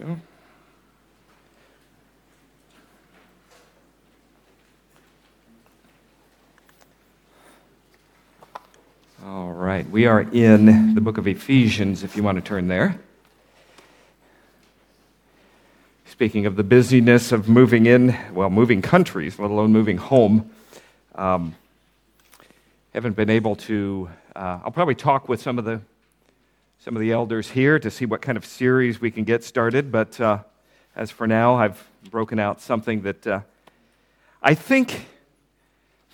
go. All right, we are in the book of Ephesians, if you want to turn there. Speaking of the busyness of moving in, well, moving countries, let alone moving home, um, haven't been able to. Uh, I'll probably talk with some of the some of the elders here to see what kind of series we can get started. But uh, as for now, I've broken out something that uh, I think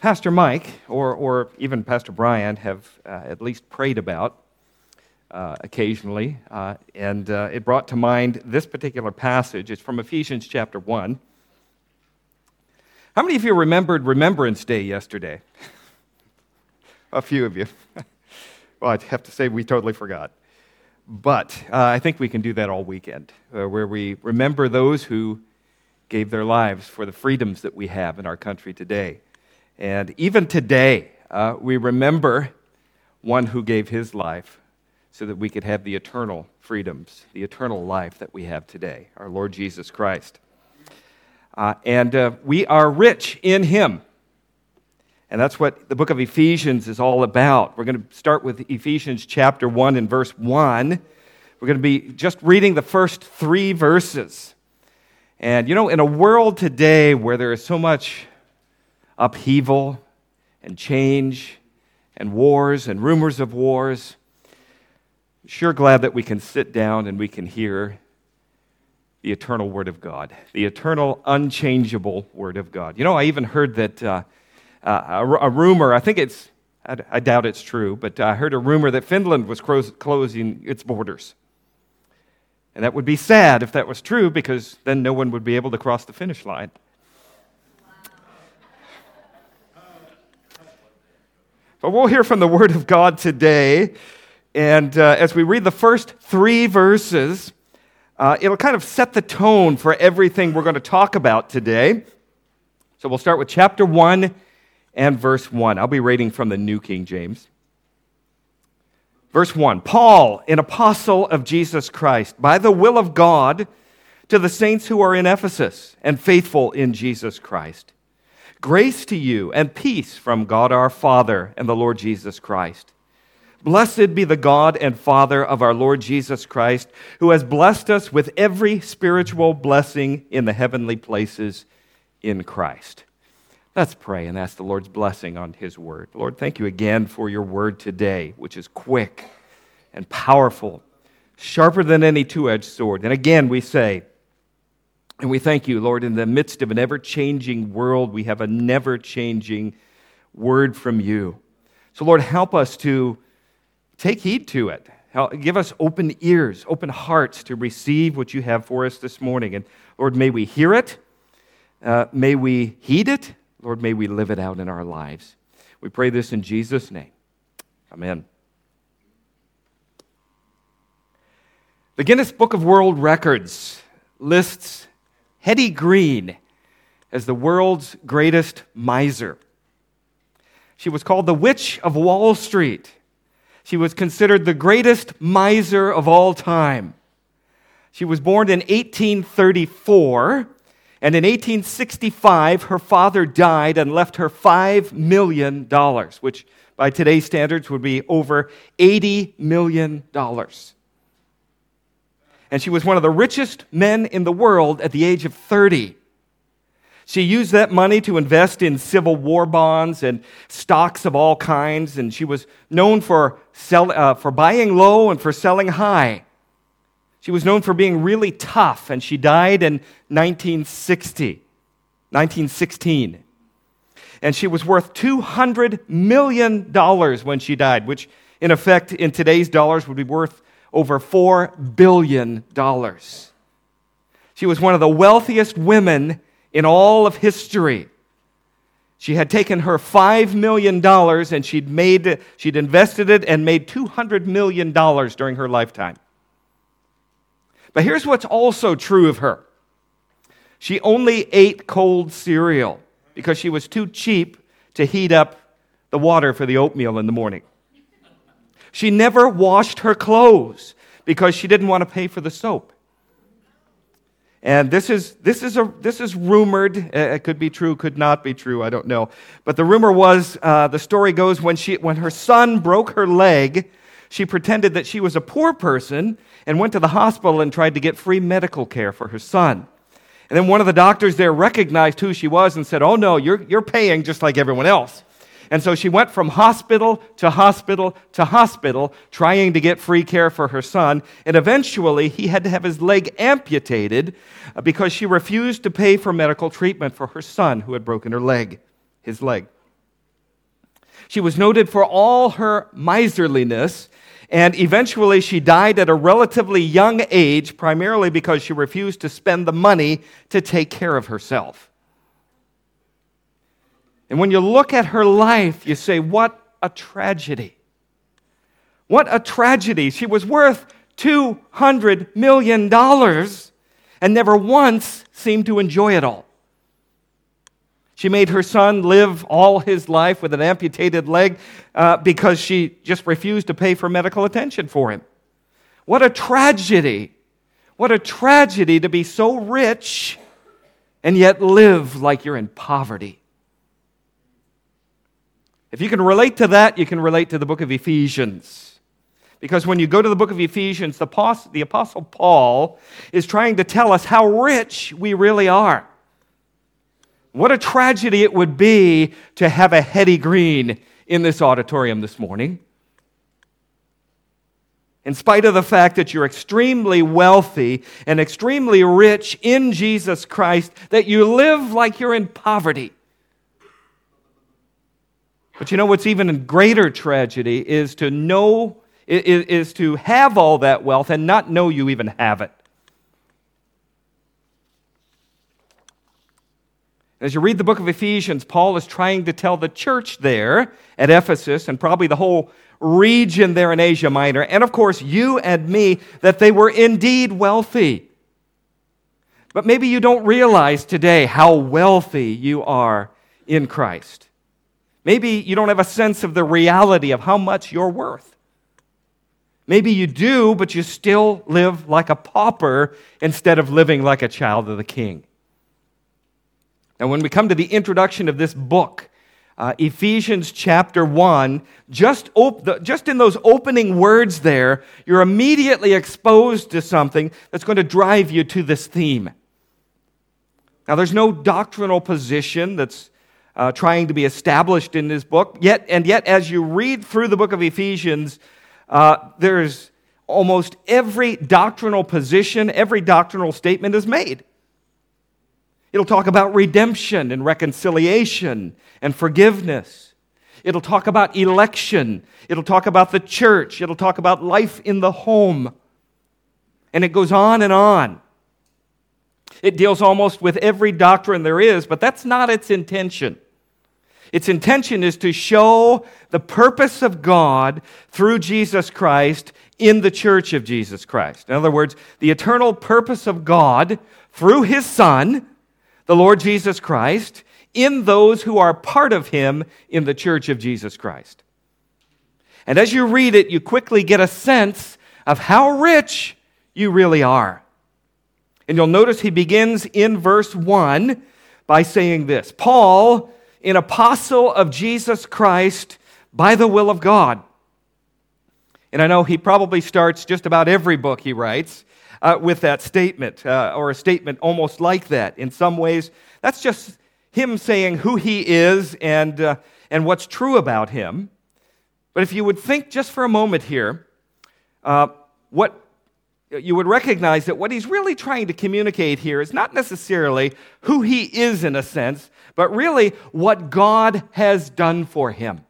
Pastor Mike or, or even Pastor Brian have uh, at least prayed about uh, occasionally. Uh, and uh, it brought to mind this particular passage. It's from Ephesians chapter 1. How many of you remembered Remembrance Day yesterday? A few of you. well, I'd have to say we totally forgot. But uh, I think we can do that all weekend, uh, where we remember those who gave their lives for the freedoms that we have in our country today. And even today, uh, we remember one who gave his life so that we could have the eternal freedoms, the eternal life that we have today, our Lord Jesus Christ. Uh, and uh, we are rich in him. And that's what the book of Ephesians is all about. We're going to start with Ephesians chapter 1 and verse 1. We're going to be just reading the first three verses. And you know, in a world today where there is so much upheaval and change and wars and rumors of wars, sure glad that we can sit down and we can hear the eternal Word of God, the eternal, unchangeable Word of God. You know, I even heard that. Uh, uh, a, a, rumor, I think it's, I, I, doubt it's true, but I heard a rumor that Finland was closing its borders. And that would be sad if that was true because then no one would be able to cross the finish line. But we'll hear from the Word of God today. And uh, as we read the first three verses, uh, it'll kind of set the tone for everything we're going to talk about today. So we'll start with chapter 1 and verse 1. I'll be reading from the New King James. Verse 1 Paul, an apostle of Jesus Christ, by the will of God, to the saints who are in Ephesus and faithful in Jesus Christ. Grace to you and peace from God our Father and the Lord Jesus Christ. Blessed be the God and Father of our Lord Jesus Christ, who has blessed us with every spiritual blessing in the heavenly places in Christ. Let's pray and ask the Lord's blessing on His word. Lord, thank you again for your word today, which is quick and powerful, sharper than any two edged sword. And again, we say, and we thank you, Lord, in the midst of an ever changing world, we have a never changing word from you. So, Lord, help us to take heed to it. give us open ears, open hearts to receive what you have for us this morning. And Lord, may we hear it, uh, may we heed it, Lord, may we live it out in our lives. We pray this in Jesus' name. Amen. The Guinness Book of World Records lists Hetty Green as the world's greatest miser. She was called the Witch of Wall Street. She was considered the greatest miser of all time. She was born in 1834 and in 1865, her father died and left her $5 million, which by today's standards would be over $80 million. And she was one of the richest men in the world at the age of 30. She used that money to invest in Civil War bonds and stocks of all kinds, and she was known for, sell, uh, for buying low and for selling high. She was known for being really tough, and she died in 1960, 1916. And she was worth $200 million when she died, which, in effect, in today's dollars, would be worth over $4 billion. She was one of the wealthiest women in all of history. She had taken her $5 million and she'd, made, she'd invested it and made $200 million during her lifetime. But here's what's also true of her she only ate cold cereal because she was too cheap to heat up the water for the oatmeal in the morning. She never washed her clothes because she didn't want to pay for the soap. And this is, this is, a, this is rumored. It could be true, could not be true, I don't know. But the rumor was uh, the story goes when, she, when her son broke her leg, she pretended that she was a poor person and went to the hospital and tried to get free medical care for her son. And then one of the doctors there recognized who she was and said, Oh, no, you're, you're paying just like everyone else. And so she went from hospital to hospital to hospital trying to get free care for her son. And eventually he had to have his leg amputated uh, because she refused to pay for medical treatment for her son who had broken her leg, his leg. She was noted for all her miserliness, and eventually she died at a relatively young age, primarily because she refused to spend the money to take care of herself. And when you look at her life, you say, What a tragedy! What a tragedy. She was worth $200 million and never once seemed to enjoy it all. She made her son live all his life with an amputated leg uh, because she just refused to pay for medical attention for him. What a tragedy. What a tragedy to be so rich and yet live like you're in poverty. If you can relate to that, you can relate to the book of Ephesians. Because when you go to the book of Ephesians, the Apostle, the Apostle Paul is trying to tell us how rich we really are. What a tragedy it would be to have a Hetty Green in this auditorium this morning. In spite of the fact that you're extremely wealthy and extremely rich in Jesus Christ, that you live like you're in poverty. But you know what's even a greater tragedy is to know, is, is to have all that wealth and not know you even have it. As you read the book of Ephesians, Paul is trying to tell the church there at Ephesus and probably the whole region there in Asia Minor, and of course you and me, that they were indeed wealthy. But maybe you don't realize today how wealthy you are in Christ. Maybe you don't have a sense of the reality of how much you're worth. Maybe you do, but you still live like a pauper instead of living like a child of the king. Now, when we come to the introduction of this book, uh, Ephesians chapter 1, just, op- the, just in those opening words there, you're immediately exposed to something that's going to drive you to this theme. Now, there's no doctrinal position that's uh, trying to be established in this book. Yet, and yet, as you read through the book of Ephesians, uh, there's almost every doctrinal position, every doctrinal statement is made. It'll talk about redemption and reconciliation and forgiveness. It'll talk about election. It'll talk about the church. It'll talk about life in the home. And it goes on and on. It deals almost with every doctrine there is, but that's not its intention. Its intention is to show the purpose of God through Jesus Christ in the church of Jesus Christ. In other words, the eternal purpose of God through his Son, the Lord Jesus Christ, in those who are part of him in the church of Jesus Christ. And as you read it, you quickly get a sense of how rich you really are. And you'll notice he begins in verse 1 by saying this Paul, an apostle of Jesus Christ by the will of God. And I know he probably starts just about every book he writes uh, with that statement, uh, or a statement almost like that. In some ways, that's just him saying who he is and, uh, and what's true about him. But if you would think just for a moment here, uh, what you would recognize that what he's really trying to communicate here is not necessarily who he is in a sense, but really what God has done for him.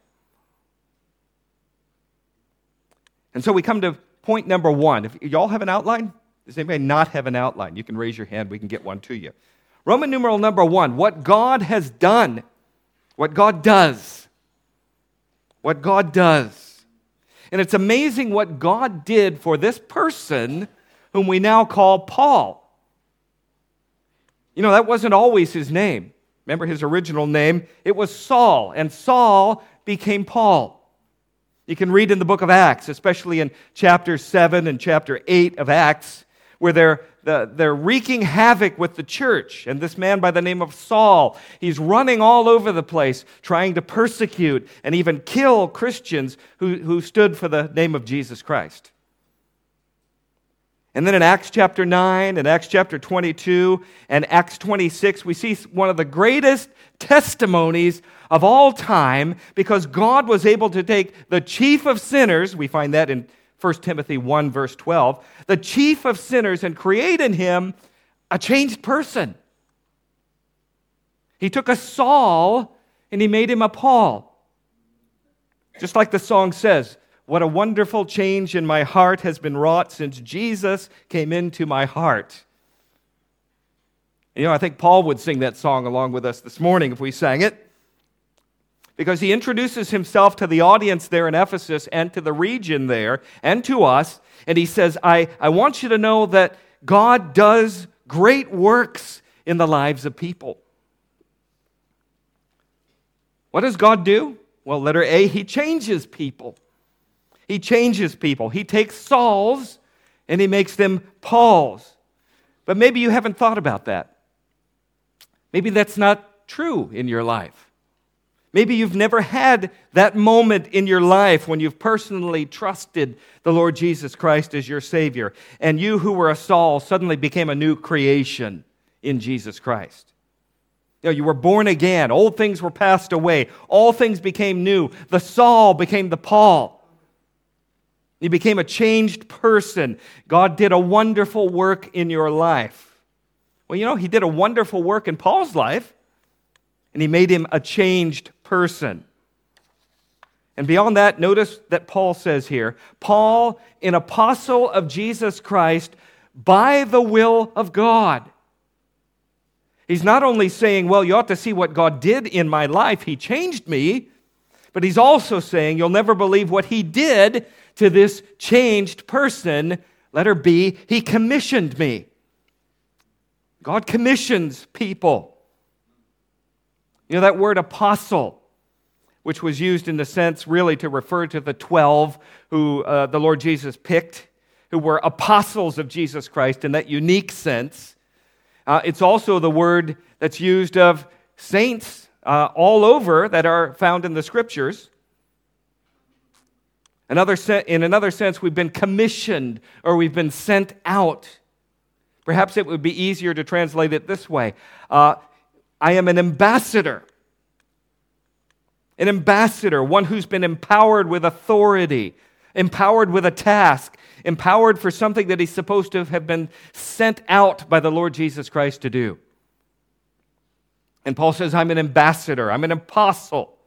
And so we come to point number one. If y'all have an outline? Does anybody not have an outline? You can raise your hand, we can get one to you. Roman numeral number one what God has done, what God does. What God does. And it's amazing what God did for this person whom we now call Paul. You know, that wasn't always his name. Remember his original name? It was Saul, and Saul became Paul. You can read in the book of Acts, especially in chapter 7 and chapter 8 of Acts, where they're, they're wreaking havoc with the church. And this man by the name of Saul, he's running all over the place, trying to persecute and even kill Christians who, who stood for the name of Jesus Christ. And then in Acts chapter 9 and Acts chapter 22 and Acts 26, we see one of the greatest testimonies of all time because God was able to take the chief of sinners, we find that in 1 Timothy 1, verse 12, the chief of sinners, and create in him a changed person. He took a Saul and he made him a Paul. Just like the song says, what a wonderful change in my heart has been wrought since Jesus came into my heart. You know, I think Paul would sing that song along with us this morning if we sang it. Because he introduces himself to the audience there in Ephesus and to the region there and to us. And he says, I, I want you to know that God does great works in the lives of people. What does God do? Well, letter A, he changes people. He changes people. He takes Saul's and he makes them Paul's. But maybe you haven't thought about that. Maybe that's not true in your life. Maybe you've never had that moment in your life when you've personally trusted the Lord Jesus Christ as your Savior, and you who were a Saul suddenly became a new creation in Jesus Christ. You, know, you were born again, old things were passed away, all things became new. The Saul became the Paul. You became a changed person. God did a wonderful work in your life. Well, you know, He did a wonderful work in Paul's life, and He made him a changed person. And beyond that, notice that Paul says here Paul, an apostle of Jesus Christ, by the will of God. He's not only saying, Well, you ought to see what God did in my life, He changed me, but he's also saying, You'll never believe what He did to this changed person. Letter B, he commissioned me. God commissions people. You know that word apostle, which was used in the sense really to refer to the 12 who uh, the Lord Jesus picked, who were apostles of Jesus Christ in that unique sense. Uh, it's also the word that's used of saints uh, all over that are found in the scriptures. Another in another sense, we've been commissioned or we've been sent out. Perhaps it would be easier to translate it this way uh, I am an ambassador. An ambassador, one who's been empowered with authority, empowered with a task, empowered for something that he's supposed to have been sent out by the Lord Jesus Christ to do. And Paul says, I'm an ambassador, I'm an apostle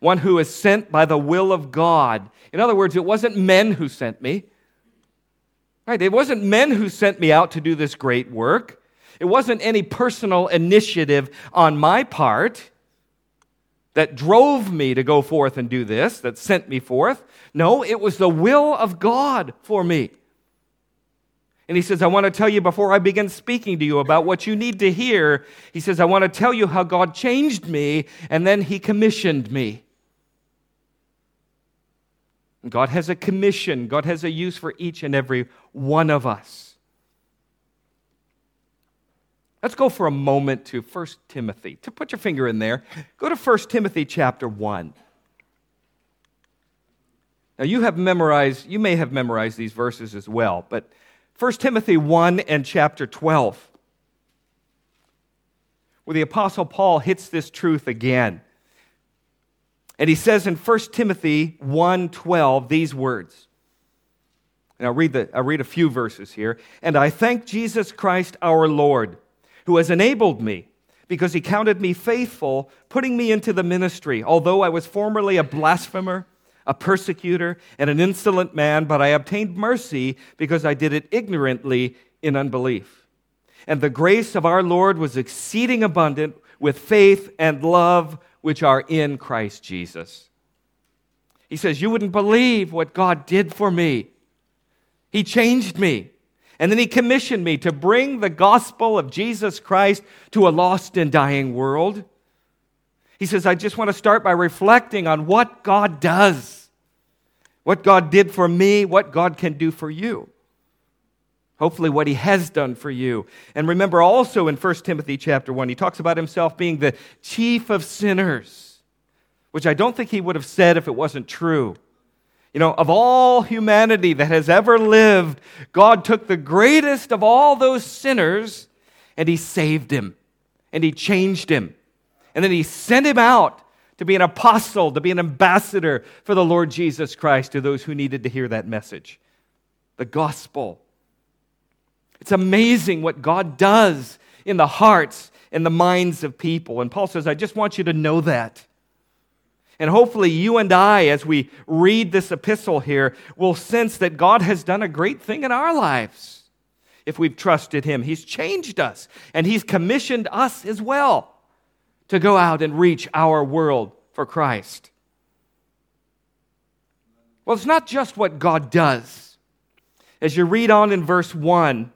one who is sent by the will of God. In other words, it wasn't men who sent me. Right? It wasn't men who sent me out to do this great work. It wasn't any personal initiative on my part that drove me to go forth and do this, that sent me forth. No, it was the will of God for me. And he says, I want to tell you before I begin speaking to you about what you need to hear. He says, I want to tell you how God changed me, and then he commissioned me. God has a commission, God has a use for each and every one of us. Let's go for a moment to 1 Timothy. To put your finger in there, go to 1 Timothy chapter 1. Now you have memorized, you may have memorized these verses as well, but 1 Timothy 1 and chapter 12, where the Apostle Paul hits this truth again. And he says in 1 Timothy 1:12 these words. And I'll read, the, I'll read a few verses here. And I thank Jesus Christ our Lord, who has enabled me, because he counted me faithful, putting me into the ministry, although I was formerly a blasphemer, a persecutor, and an insolent man, but I obtained mercy because I did it ignorantly in unbelief. And the grace of our Lord was exceeding abundant with faith and love which are in Christ Jesus. He says, You wouldn't believe what God did for me. He changed me. And then he commissioned me to bring the gospel of Jesus Christ to a lost and dying world. He says, I just want to start by reflecting on what God does, what God did for me, what God can do for you. hopefully what he has done for you. And remember also in 1 Timothy chapter 1, he talks about himself being the chief of sinners, which I don't think he would have said if it wasn't true. You know, of all humanity that has ever lived, God took the greatest of all those sinners and he saved him and he changed him. And then he sent him out to be an apostle, to be an ambassador for the Lord Jesus Christ to those who needed to hear that message. The gospel. It's amazing what God does in the hearts and the minds of people. And Paul says, I just want you to know that. And hopefully, you and I, as we read this epistle here, will sense that God has done a great thing in our lives if we've trusted Him. He's changed us, and He's commissioned us as well to go out and reach our world for Christ. Well, it's not just what God does. As you read on in verse 1,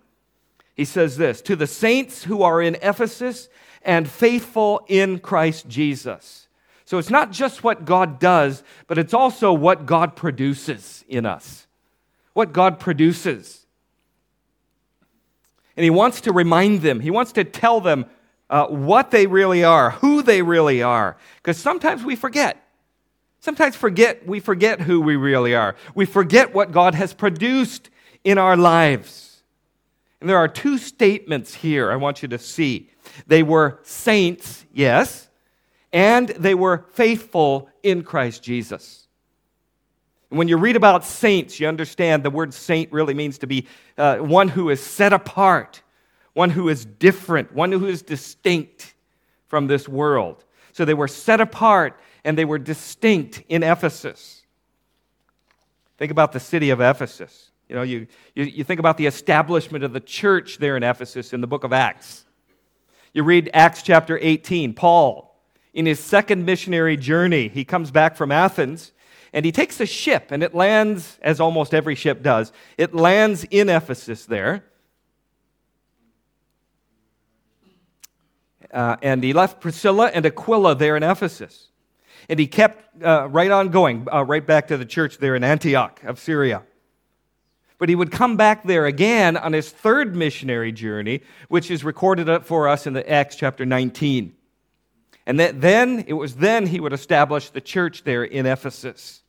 he says this To the saints who are in Ephesus and faithful in Christ Jesus. So it's not just what God does, but it's also what God produces in us. What God produces. And he wants to remind them, he wants to tell them uh, what they really are, who they really are. Because sometimes we forget. Sometimes forget we forget who we really are. We forget what God has produced in our lives. And there are two statements here I want you to see. They were saints, yes, and they were faithful in Christ Jesus. And when you read about saints, you understand the word saint really means to be uh, one who is set apart, one who is different, one who is distinct from this world. So they were set apart and they were distinct in Ephesus. Think about the city of Ephesus. You know, you, you, you think about the establishment of the church there in Ephesus in the book of Acts. You read Acts chapter 18. Paul, in his second missionary journey, he comes back from Athens and he takes a ship and it lands, as almost every ship does, it lands in Ephesus there. Uh, and he left Priscilla and Aquila there in Ephesus. And he kept uh, right on going, uh, right back to the church there in Antioch of Syria. But he would come back there again on his third missionary journey, which is recorded for us in the Acts chapter 19. And that then, it was then he would establish the church there in Ephesus.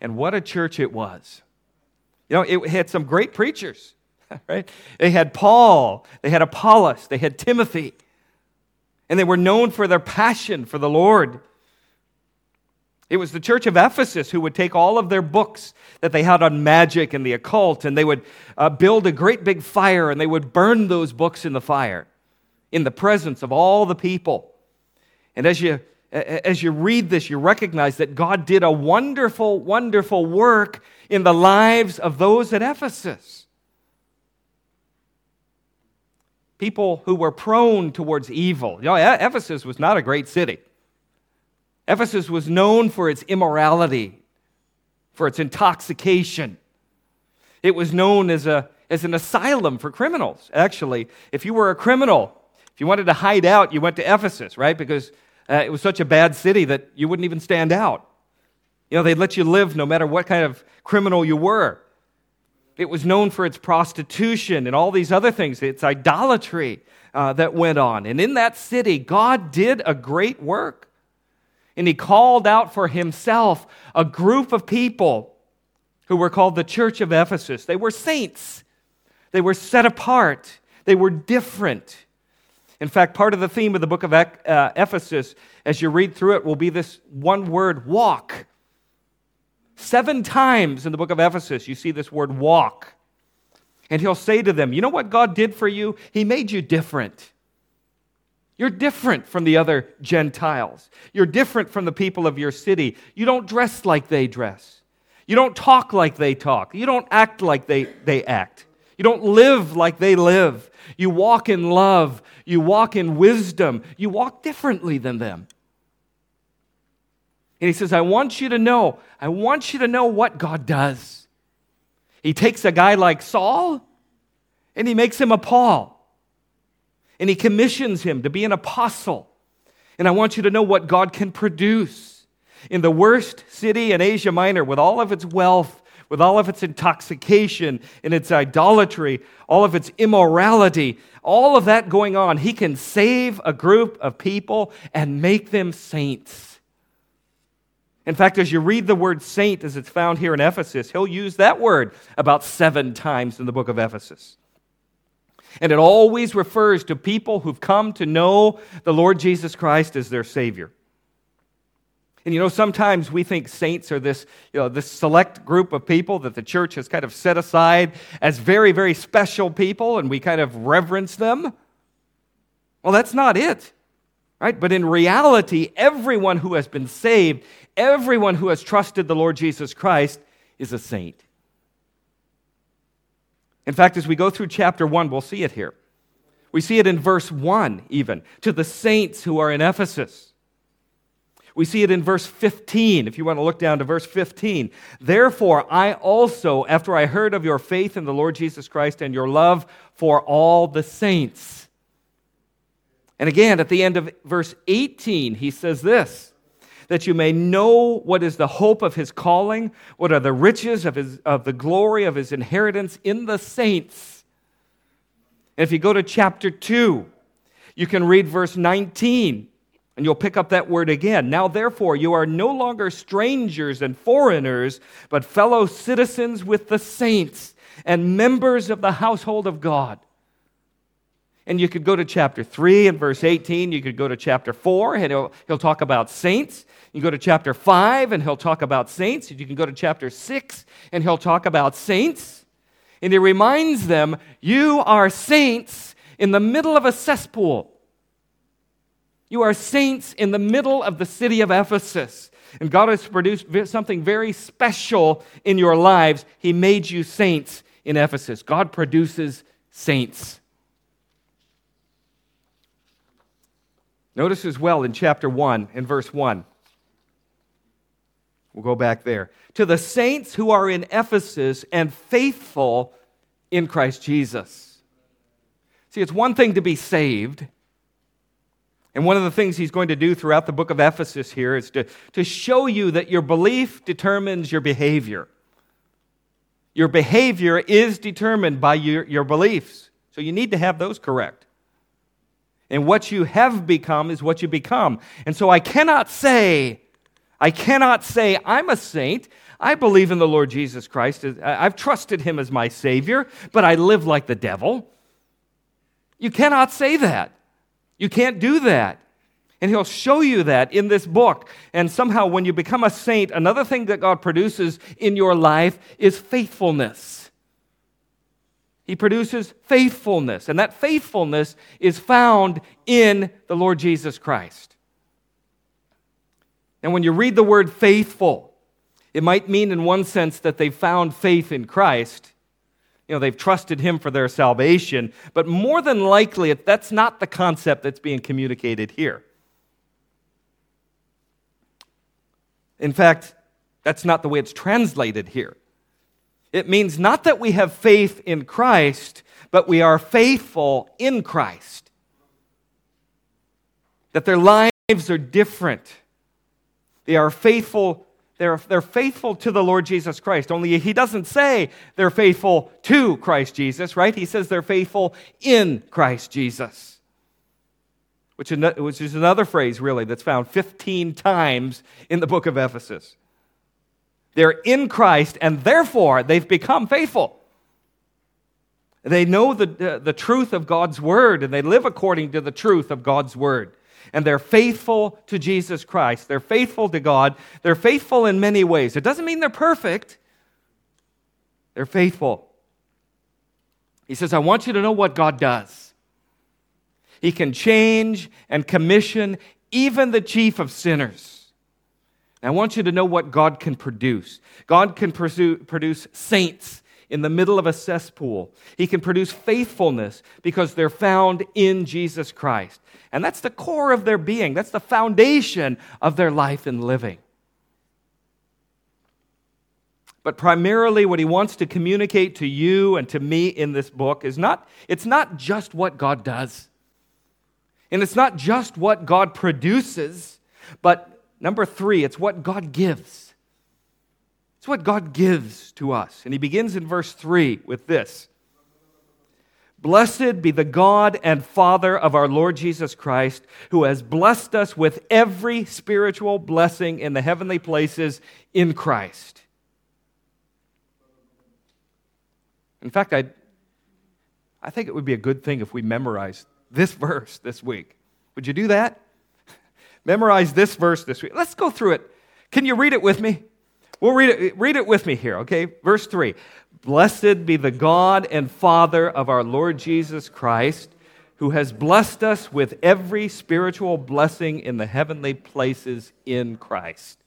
And what a church it was. You know, it had some great preachers, right? They had Paul, they had Apollos, they had Timothy and they were known for their passion for the Lord. It was the church of Ephesus who would take all of their books that they had on magic and the occult, and they would uh, build a great big fire, and they would burn those books in the fire in the presence of all the people. And as you, as you read this, you recognize that God did a wonderful, wonderful work in the lives of those at Ephesus. people who were prone towards evil. You know, Ephesus was not a great city. Ephesus was known for its immorality, for its intoxication. It was known as, a, as an asylum for criminals, actually. If you were a criminal, if you wanted to hide out, you went to Ephesus, right? Because uh, it was such a bad city that you wouldn't even stand out. You know, they'd let you live no matter what kind of criminal you were. It was known for its prostitution and all these other things, its idolatry uh, that went on. And in that city, God did a great work. And He called out for Himself a group of people who were called the Church of Ephesus. They were saints, they were set apart, they were different. In fact, part of the theme of the book of uh, Ephesus, as you read through it, will be this one word walk. Seven times in the book of Ephesus, you see this word walk. And he'll say to them, You know what God did for you? He made you different. You're different from the other Gentiles. You're different from the people of your city. You don't dress like they dress. You don't talk like they talk. You don't act like they, they act. You don't live like they live. You walk in love. You walk in wisdom. You walk differently than them. And he says, I want you to know, I want you to know what God does. He takes a guy like Saul and he makes him a Paul. And he commissions him to be an apostle. And I want you to know what God can produce. In the worst city in Asia Minor, with all of its wealth, with all of its intoxication and its idolatry, all of its immorality, all of that going on, he can save a group of people and make them saints. In fact, as you read the word saint as it's found here in Ephesus, he'll use that word about seven times in the book of Ephesus. And it always refers to people who've come to know the Lord Jesus Christ as their Savior. And you know, sometimes we think saints are this, you know, this select group of people that the church has kind of set aside as very, very special people, and we kind of reverence them. Well, that's not it, right? But in reality, everyone who has been saved, everyone who has trusted the Lord Jesus Christ is a saint. In fact, as we go through chapter 1, we'll see it here. We see it in verse 1, even, to the saints who are in Ephesus. We see it in verse 15, if you want to look down to verse 15. Therefore, I also, after I heard of your faith in the Lord Jesus Christ and your love for all the saints. And again, at the end of verse 18, he says this that you may know what is the hope of his calling, what are the riches of, his, of the glory of his inheritance in the saints. And if you go to chapter 2, you can read verse 19, and you'll pick up that word again. Now, therefore, you are no longer strangers and foreigners, but fellow citizens with the saints and members of the household of God. And you could go to chapter 3 and verse 18. You could go to chapter 4, and he'll, he'll talk about saints. You go to chapter 5 and he'll talk about saints. You can go to chapter 6 and he'll talk about saints. And he reminds them, You are saints in the middle of a cesspool. You are saints in the middle of the city of Ephesus. And God has produced something very special in your lives. He made you saints in Ephesus. God produces saints. Notice as well in chapter 1 in verse 1 We'll go back there. To the saints who are in Ephesus and faithful in Christ Jesus. See, it's one thing to be saved. And one of the things he's going to do throughout the book of Ephesus here is to, to show you that your belief determines your behavior. Your behavior is determined by your, your beliefs. So you need to have those correct. And what you have become is what you become. And so I cannot say I cannot say, I'm a saint. I believe in the Lord Jesus Christ. I've trusted him as my Savior, but I live like the devil. You cannot say that. You can't do that. And he'll show you that in this book. And somehow, when you become a saint, another thing that God produces in your life is faithfulness. He produces faithfulness. And that faithfulness is found in the Lord Jesus Christ. And when you read the word faithful, it might mean, in one sense, that they've found faith in Christ. You know, they've trusted Him for their salvation. But more than likely, that's not the concept that's being communicated here. In fact, that's not the way it's translated here. It means not that we have faith in Christ, but we are faithful in Christ. That their lives are different they are faithful. They're, they're faithful to the Lord Jesus Christ. Only he doesn't say they're faithful to Christ Jesus, right? He says they're faithful in Christ Jesus. Which, is another phrase, really, that's found 15 times in the book of Ephesus. They're in Christ, and therefore they've become faithful. They know the, the truth of God's word, and they live according to the truth of God's word and they're faithful to Jesus Christ. They're faithful to God. They're faithful in many ways. It doesn't mean they're perfect, they're faithful. He says, I want you to know what God does. He can change and commission even the chief of sinners. And I want you to know what God can produce. God can pursue, produce saints in the middle of a cesspool. He can produce faithfulness because they're found in Jesus Christ. And that's the core of their being, that's the foundation of their life and living. But primarily what he wants to communicate to you and to me in this book is not it's not just what God does. And it's not just what God produces, but number 3, it's what God gives. It's what God gives to us. And he begins in verse 3 with this Blessed be the God and Father of our Lord Jesus Christ, who has blessed us with every spiritual blessing in the heavenly places in Christ. In fact, I, I think it would be a good thing if we memorized this verse this week. Would you do that? Memorize this verse this week. Let's go through it. Can you read it with me? We'll read it, read it with me here, okay? Verse 3 Blessed be the God and Father of our Lord Jesus Christ, who has blessed us with every spiritual blessing in the heavenly places in Christ.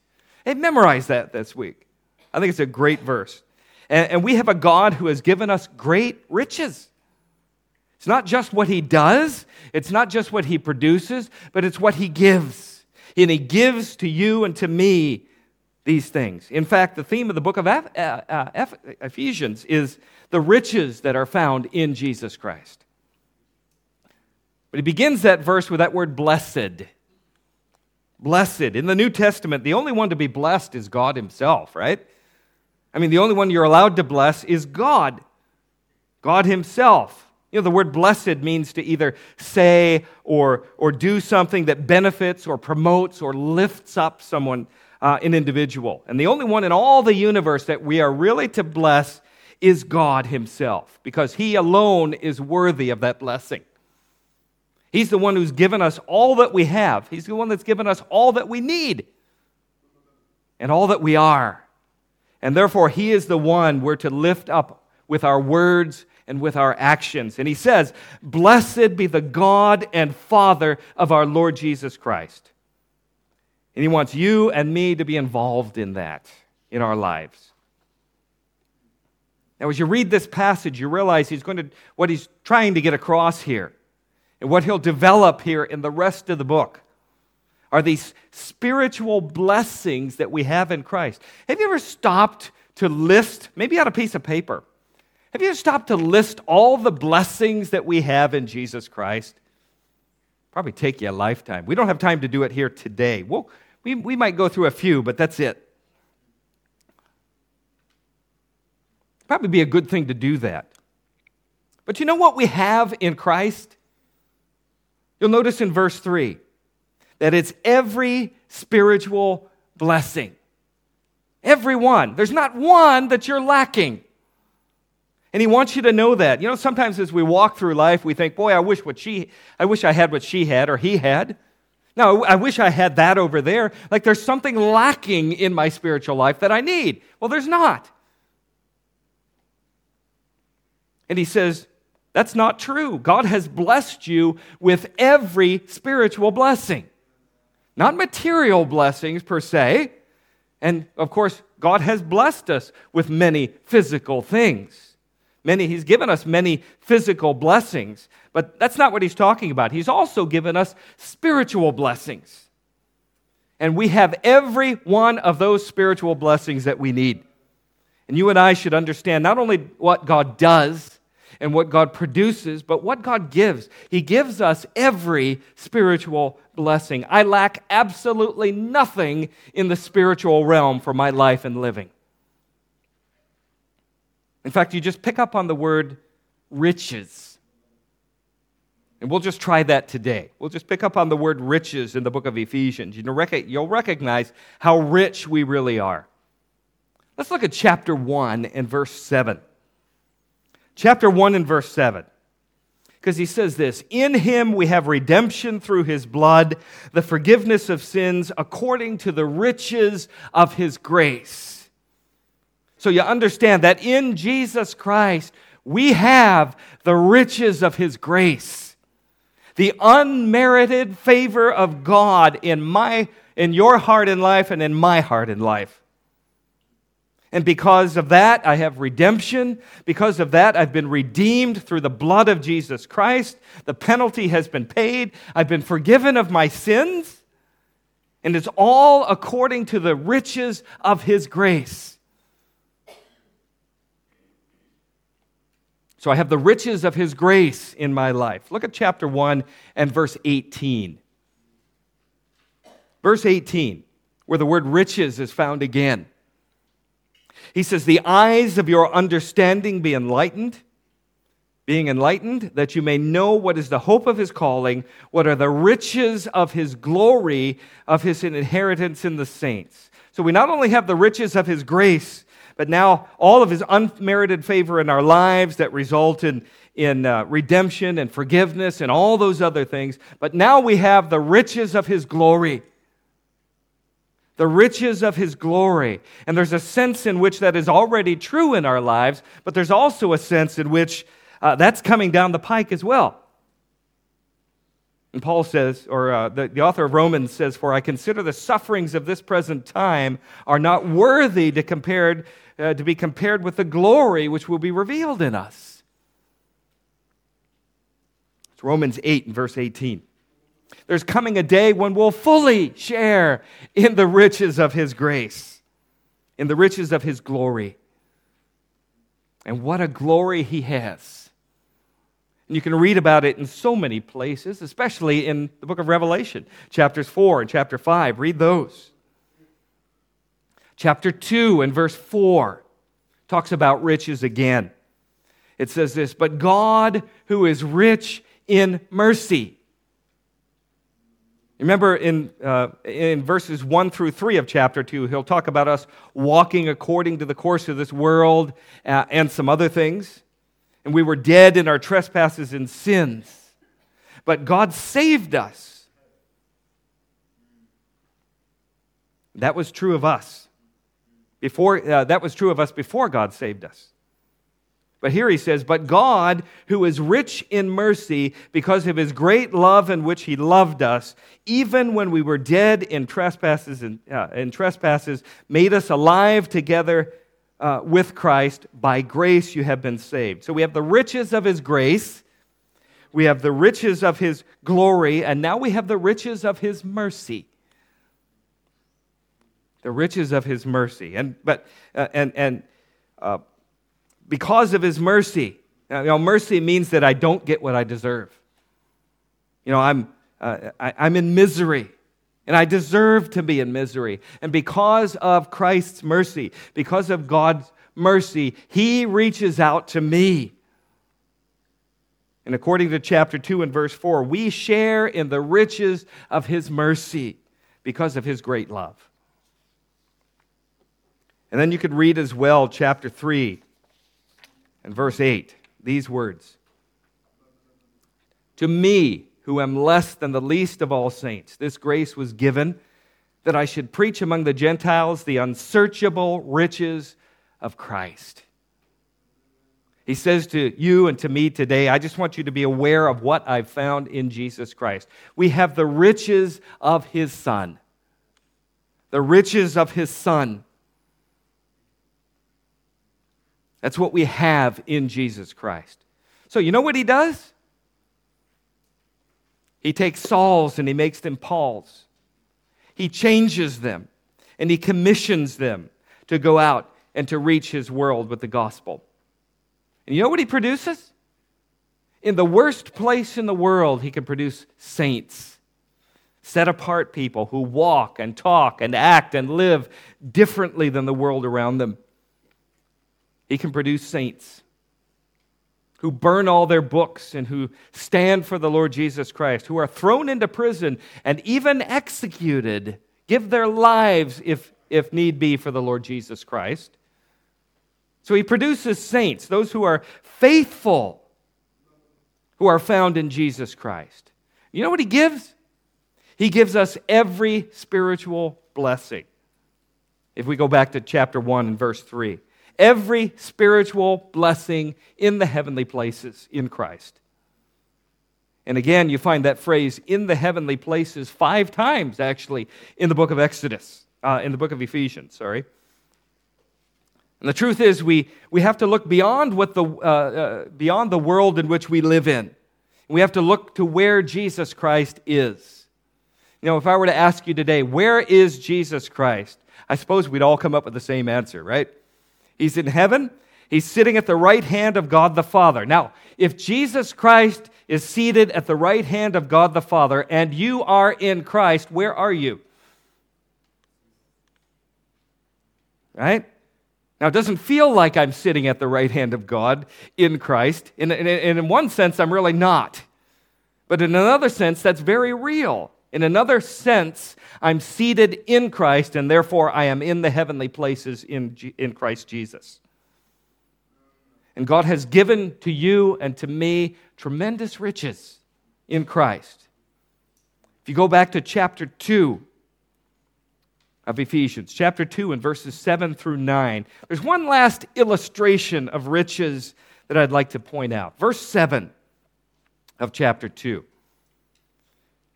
Hey, memorize that this week. I think it's a great verse. And, and we have a God who has given us great riches. It's not just what he does, it's not just what he produces, but it's what he gives. And he gives to you and to me these things. In fact, the theme of the book of uh, uh, Ephesians is the riches that are found in Jesus Christ. But he begins that verse with that word blessed. Blessed. In the New Testament, the only one to be blessed is God himself, right? I mean, the only one you're allowed to bless is God, God himself. You know, the word blessed means to either say or, or do something that benefits or promotes or lifts up someone, uh, an individual. And the only one in all the universe that we are really to bless is God Himself, because He alone is worthy of that blessing. He's the one who's given us all that we have, He's the one that's given us all that we need and all that we are. And therefore, He is the one we're to lift up with our words and with our actions. And he says, Blessed be the God and Father of our Lord Jesus Christ. And he wants you and me to be involved in that in our lives. Now, as you read this passage, you realize he's going to, what he's trying to get across here and what he'll develop here in the rest of the book are these spiritual blessings that we have in Christ. Have you ever stopped to list, maybe on a piece of paper, have you ever stopped to list all the blessings that we have in Jesus Christ? Probably take you a lifetime. We don't have time to do it here today. We'll, we, we might go through a few, but that's it. Probably be a good thing to do that. But you know what we have in Christ? You'll notice in verse 3 that it's every spiritual blessing. Every one. There's not one that you're lacking. And he wants you to know that. You know, sometimes as we walk through life, we think, boy, I wish what she, I wish I had what she had or he had. No, I wish I had that over there. Like there's something lacking in my spiritual life that I need. Well, there's not. And he says, that's not true. God has blessed you with every spiritual blessing, not material blessings per se. And of course, God has blessed us with many physical things. Many, he's given us many physical blessings, but that's not what he's talking about. He's also given us spiritual blessings. And we have every one of those spiritual blessings that we need. And you and I should understand not only what God does and what God produces, but what God gives. He gives us every spiritual blessing. I lack absolutely nothing in the spiritual realm for my life and living. In fact, you just pick up on the word riches. And we'll just try that today. We'll just pick up on the word riches in the book of Ephesians. You'll recognize how rich we really are. Let's look at chapter 1 and verse 7. Chapter 1 and verse 7. Because he says this In him we have redemption through his blood, the forgiveness of sins according to the riches of his grace so you understand that in Jesus Christ, we have the riches of His grace, the unmerited favor of God in, my, in your heart and life and in my heart and life. And because of that, I have redemption. Because of that, I've been redeemed through the blood of Jesus Christ. The penalty has been paid. I've been forgiven of my sins. And it's all according to the riches of His grace. So I have the riches of his grace in my life. Look at chapter 1 and verse 18. Verse 18, where the word riches is found again. He says, The eyes of your understanding be enlightened, being enlightened, that you may know what is the hope of his calling, what are the riches of his glory, of his inheritance in the saints. So we not only have the riches of his grace, but now all of his unmerited favor in our lives that resulted in, uh, redemption and forgiveness and all those other things. But now we have the riches of his glory the riches of his glory. And there's a sense in which that is already true in our lives, but there's also a sense in which uh, that's coming down the pike as well. And Paul says, or uh, the, the author of Romans says, For I consider the sufferings of this present time are not worthy to, compared, uh, to be compared with the glory which will be revealed in us. It's Romans 8 and verse 18. There's coming a day when we'll fully share in the riches of His grace, in the riches of His glory. And what a glory He has. And you can read about it in so many places, especially in the book of Revelation, chapters 4 and chapter 5. Read those. Chapter 2 and verse 4 talks about riches again. It says this But God, who is rich in mercy, Remember in, uh, in verses 1 through 3 of chapter 2, he'll talk about us walking according to the course of this world uh, and some other things. And we were dead in our trespasses and sins. But God saved us. That was true of us. Before, uh, that was true of us before God saved us. But here he says, But God, who is rich in mercy, because of his great love in which he loved us, even when we were dead in trespasses, and, uh, in trespasses made us alive together uh, with Christ. By grace you have been saved. So we have the riches of his grace, we have the riches of his glory, and now we have the riches of his mercy the riches of his mercy. And but uh, and and uh, because of his mercy. You know, mercy means that I don't get what I deserve. You know, I'm, uh, I, I'm in misery, and I deserve to be in misery. And because of Christ's mercy, because of God's mercy, he reaches out to me. And according to chapter 2 and verse 4, we share in the riches of his mercy because of his great love. And then you could read as well chapter 3 and verse 8, these words To me, who am less than the least of all saints, this grace was given that I should preach among the Gentiles the unsearchable riches of Christ. He says to you and to me today, I just want you to be aware of what I've found in Jesus Christ. We have the riches of His Son. The riches of His Son. That's what we have in Jesus Christ. So, you know what he does? He takes Sauls and he makes them Pauls. He changes them and he commissions them to go out and to reach his world with the gospel. And you know what he produces? In the worst place in the world, he can produce saints, set apart people who walk and talk and act and live differently than the world around them. He can produce saints who burn all their books and who stand for the Lord Jesus Christ, who are thrown into prison and even executed, give their lives if, if need be for the Lord Jesus Christ. So he produces saints, those who are faithful, who are found in Jesus Christ. You know what he gives? He gives us every spiritual blessing. If we go back to chapter 1 and verse 3 every spiritual blessing in the heavenly places in Christ. And again, you find that phrase in the heavenly places five times actually in the book of Exodus, uh, in the book of Ephesians, sorry. And the truth is, we, we have to look beyond, what the, uh, uh, beyond the world in which we live in. We have to look to where Jesus Christ is. You know, if I were to ask you today, where is Jesus Christ? I suppose we'd all come up with the same answer, right? He's in heaven. He's sitting at the right hand of God the Father. Now, if Jesus Christ is seated at the right hand of God the Father and you are in Christ, where are you? Right? Now, it doesn't feel like I'm sitting at the right hand of God in Christ. And in, in, in one sense, I'm really not. But in another sense, that's very real. In another sense, I'm seated in Christ, and therefore I am in the heavenly places in, in Christ Jesus. And God has given to you and to me tremendous riches in Christ. If you go back to chapter 2 of Ephesians, chapter 2 and verses 7 through 9, there's one last illustration of riches that I'd like to point out. Verse 7 of chapter 2.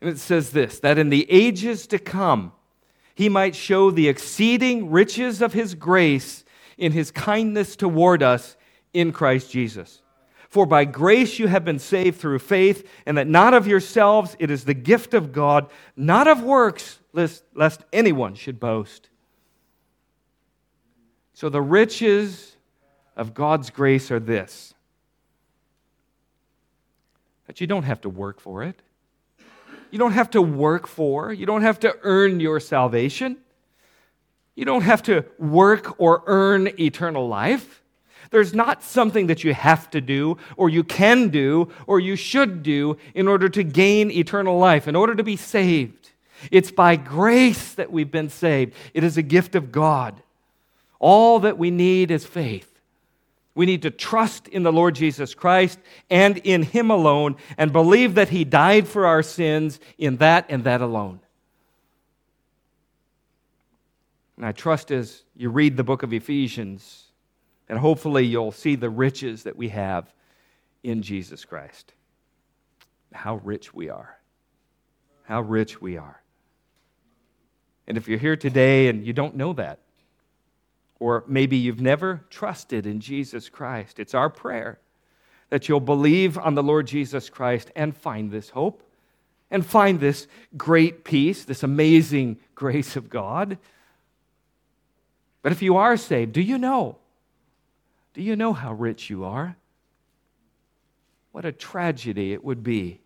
And it says this that in the ages to come, he might show the exceeding riches of his grace in his kindness toward us in Christ Jesus. For by grace you have been saved through faith, and that not of yourselves, it is the gift of God, not of works, lest, lest anyone should boast. So the riches of God's grace are this that you don't have to work for it. You don't have to work for, you don't have to earn your salvation. You don't have to work or earn eternal life. There's not something that you have to do, or you can do, or you should do in order to gain eternal life, in order to be saved. It's by grace that we've been saved. It is a gift of God. All that we need is faith. We need to trust in the Lord Jesus Christ and in Him alone and believe that He died for our sins in that and that alone. And I trust as you read the book of Ephesians, and hopefully you'll see the riches that we have in Jesus Christ. How rich we are. How rich we are. And if you're here today and you don't know that, or maybe you've never trusted in Jesus Christ, it's our prayer that you'll believe on the Lord Jesus Christ and find this hope and find this great peace, this amazing grace of God. But if you are saved, do you know do you know how rich you are? What a tragedy it would be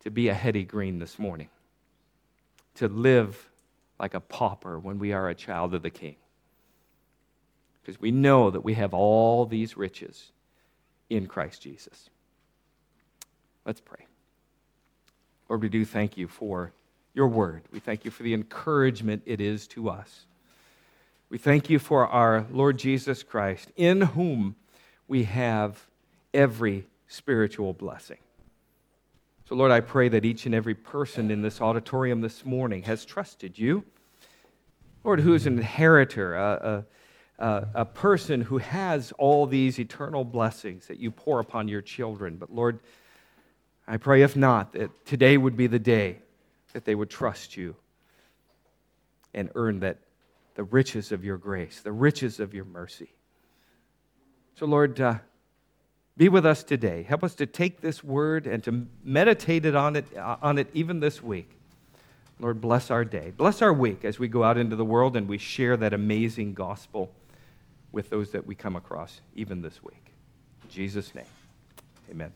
to be a Hetty Green this morning, to live like a pauper when we are a child of the King. Because we know that we have all these riches in Christ Jesus. Let's pray. Lord, we do thank you for your word. We thank you for the encouragement it is to us. We thank you for our Lord Jesus Christ, in whom we have every spiritual blessing. So, Lord, I pray that each and every person in this auditorium this morning has trusted you. Lord, who is an inheritor, a, a, a, person who has all these eternal blessings that you pour upon your children. But, Lord, I pray, if not, that today would be the day that they would trust you and earn that the riches of your grace, the riches of your mercy. So, Lord, uh, be with us today. Help us to take this word and to meditate it on it, uh, on it even this week. Lord, bless our day. Bless our week as we go out into the world and we share that amazing gospel with those that we come across even this week. In Jesus' name, amen.